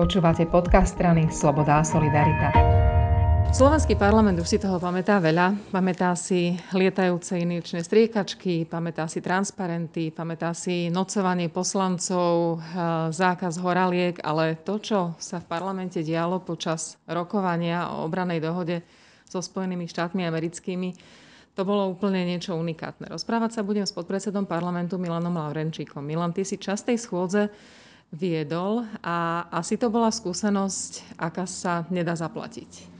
Počúvate podcast strany Sloboda a Solidarita. Slovenský parlament už si toho pamätá veľa. Pamätá si lietajúce inečné striekačky, pamätá si transparenty, pamätá si nocovanie poslancov, eh, zákaz horaliek, ale to, čo sa v parlamente dialo počas rokovania o obranej dohode so Spojenými štátmi americkými, to bolo úplne niečo unikátne. Rozprávať sa budem s podpredsedom parlamentu Milanom Laurenčíkom. Milan, ty si častej schôdze viedol a asi to bola skúsenosť, aká sa nedá zaplatiť.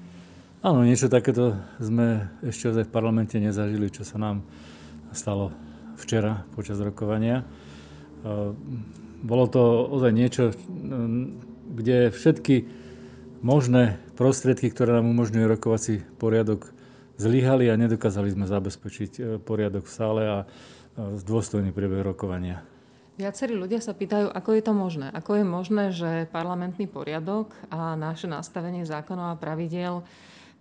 Áno, niečo takéto sme ešte v parlamente nezažili, čo sa nám stalo včera počas rokovania. Bolo to ozaj niečo, kde všetky možné prostriedky, ktoré nám umožňujú rokovací poriadok, zlyhali a nedokázali sme zabezpečiť e, poriadok v sále a dôstojný priebeh rokovania. Viacerí ľudia sa pýtajú, ako je to možné. Ako je možné, že parlamentný poriadok a naše nastavenie zákonov a pravidiel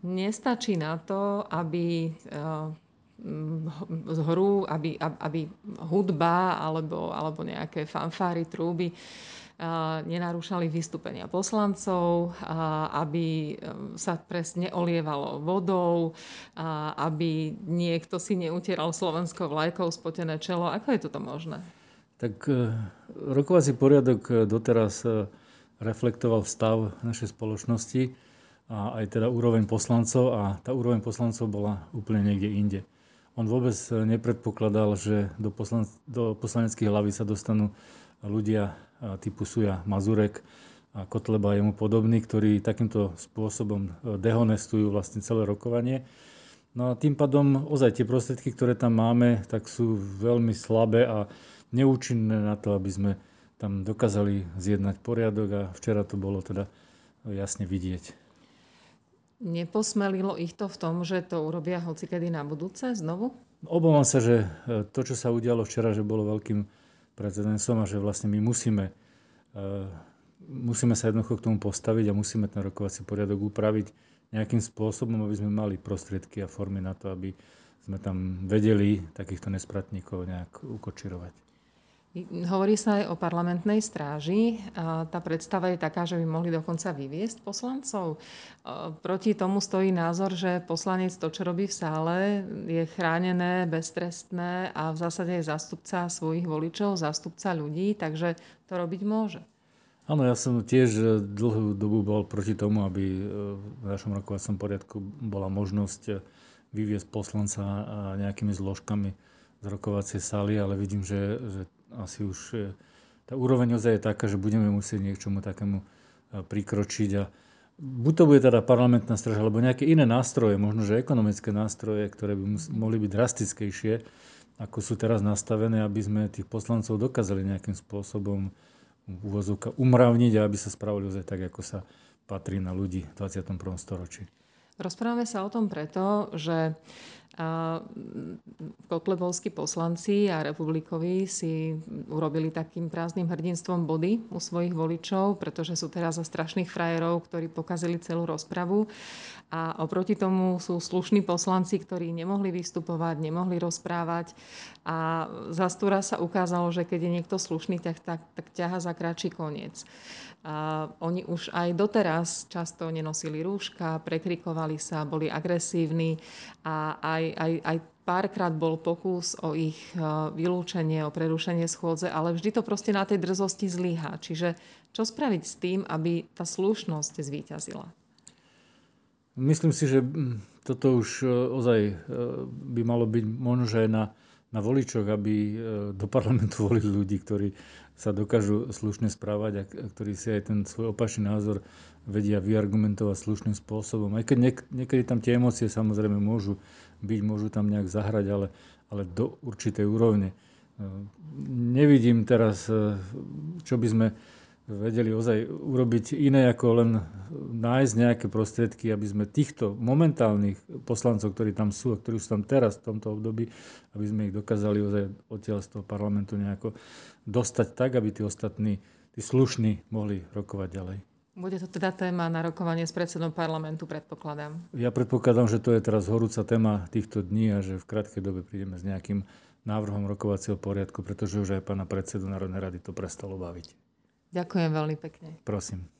nestačí na to, aby z hru, aby, aby hudba alebo, alebo nejaké fanfáry, trúby nenarúšali vystúpenia poslancov, aby sa presne neolievalo vodou, aby niekto si neutieral slovenskou vlajkou spotené čelo. Ako je toto možné? Tak e, rokovací poriadok e, doteraz e, reflektoval stav našej spoločnosti a aj teda úroveň poslancov a tá úroveň poslancov bola úplne niekde inde. On vôbec nepredpokladal, že do, poslan- do poslaneckých hlavy sa dostanú ľudia typu Suja Mazurek a Kotleba jemu podobní, ktorí takýmto spôsobom dehonestujú vlastne celé rokovanie. No a tým pádom ozaj tie prostriedky, ktoré tam máme, tak sú veľmi slabé a neúčinné na to, aby sme tam dokázali zjednať poriadok a včera to bolo teda jasne vidieť. Neposmelilo ich to v tom, že to urobia hocikedy na budúce znovu? Obávam sa, že e, to, čo sa udialo včera, že bolo veľkým precedensom a že vlastne my musíme, e, musíme sa jednoducho k tomu postaviť a musíme ten rokovací poriadok upraviť nejakým spôsobom, aby sme mali prostriedky a formy na to, aby sme tam vedeli takýchto nespratníkov nejak ukočirovať. Hovorí sa aj o parlamentnej stráži. Tá predstava je taká, že by mohli dokonca vyviesť poslancov. Proti tomu stojí názor, že poslanec to, čo robí v sále, je chránené, beztrestné a v zásade je zástupca svojich voličov, zástupca ľudí, takže to robiť môže. Áno, ja som tiež dlhú dobu bol proti tomu, aby e, v našom rokovacom poriadku bola možnosť vyviesť poslanca nejakými zložkami z rokovacej sály, ale vidím, že, že asi už e, tá úroveň ozaj je taká, že budeme musieť niečomu takému e, prikročiť a buď to bude teda parlamentná straž, alebo nejaké iné nástroje, možno že ekonomické nástroje, ktoré by mohli byť drastickejšie, ako sú teraz nastavené, aby sme tých poslancov dokázali nejakým spôsobom úvozovka umravniť a aby sa spravili ozaj tak, ako sa patrí na ľudí v 21. storočí. Rozprávame sa o tom preto, že kotlebovskí poslanci a republikovi si urobili takým prázdnym hrdinstvom body u svojich voličov, pretože sú teraz za strašných frajerov, ktorí pokazili celú rozpravu. A oproti tomu sú slušní poslanci, ktorí nemohli vystupovať, nemohli rozprávať. A za stúra sa ukázalo, že keď je niekto slušný, tak, tak, tak ťaha za kratší koniec. A oni už aj doteraz často nenosili rúška, prekrikovali sa, boli agresívni a aj, aj, aj párkrát bol pokus o ich e, vylúčenie, o prerušenie schôdze, ale vždy to proste na tej drzosti zlyhá. Čiže čo spraviť s tým, aby tá slušnosť zvíťazila? Myslím si, že mm, toto už e, ozaj e, by malo byť možno, že aj na, na voličoch, aby do parlamentu volili ľudí, ktorí sa dokážu slušne správať a ktorí si aj ten svoj opačný názor vedia vyargumentovať slušným spôsobom. Aj keď niek- niekedy tam tie emócie samozrejme môžu byť, môžu tam nejak zahrať, ale, ale do určitej úrovne. Nevidím teraz, čo by sme vedeli ozaj urobiť iné ako len nájsť nejaké prostriedky, aby sme týchto momentálnych poslancov, ktorí tam sú a ktorí sú tam teraz v tomto období, aby sme ich dokázali ozaj odtiaľ z toho parlamentu nejako dostať tak, aby tí ostatní, tí slušní mohli rokovať ďalej. Bude to teda téma na rokovanie s predsedom parlamentu, predpokladám. Ja predpokladám, že to je teraz horúca téma týchto dní a že v krátkej dobe prídeme s nejakým návrhom rokovacieho poriadku, pretože už aj pána predsedu Národnej rady to prestalo baviť. Ďakujem veľmi pekne. Prosím.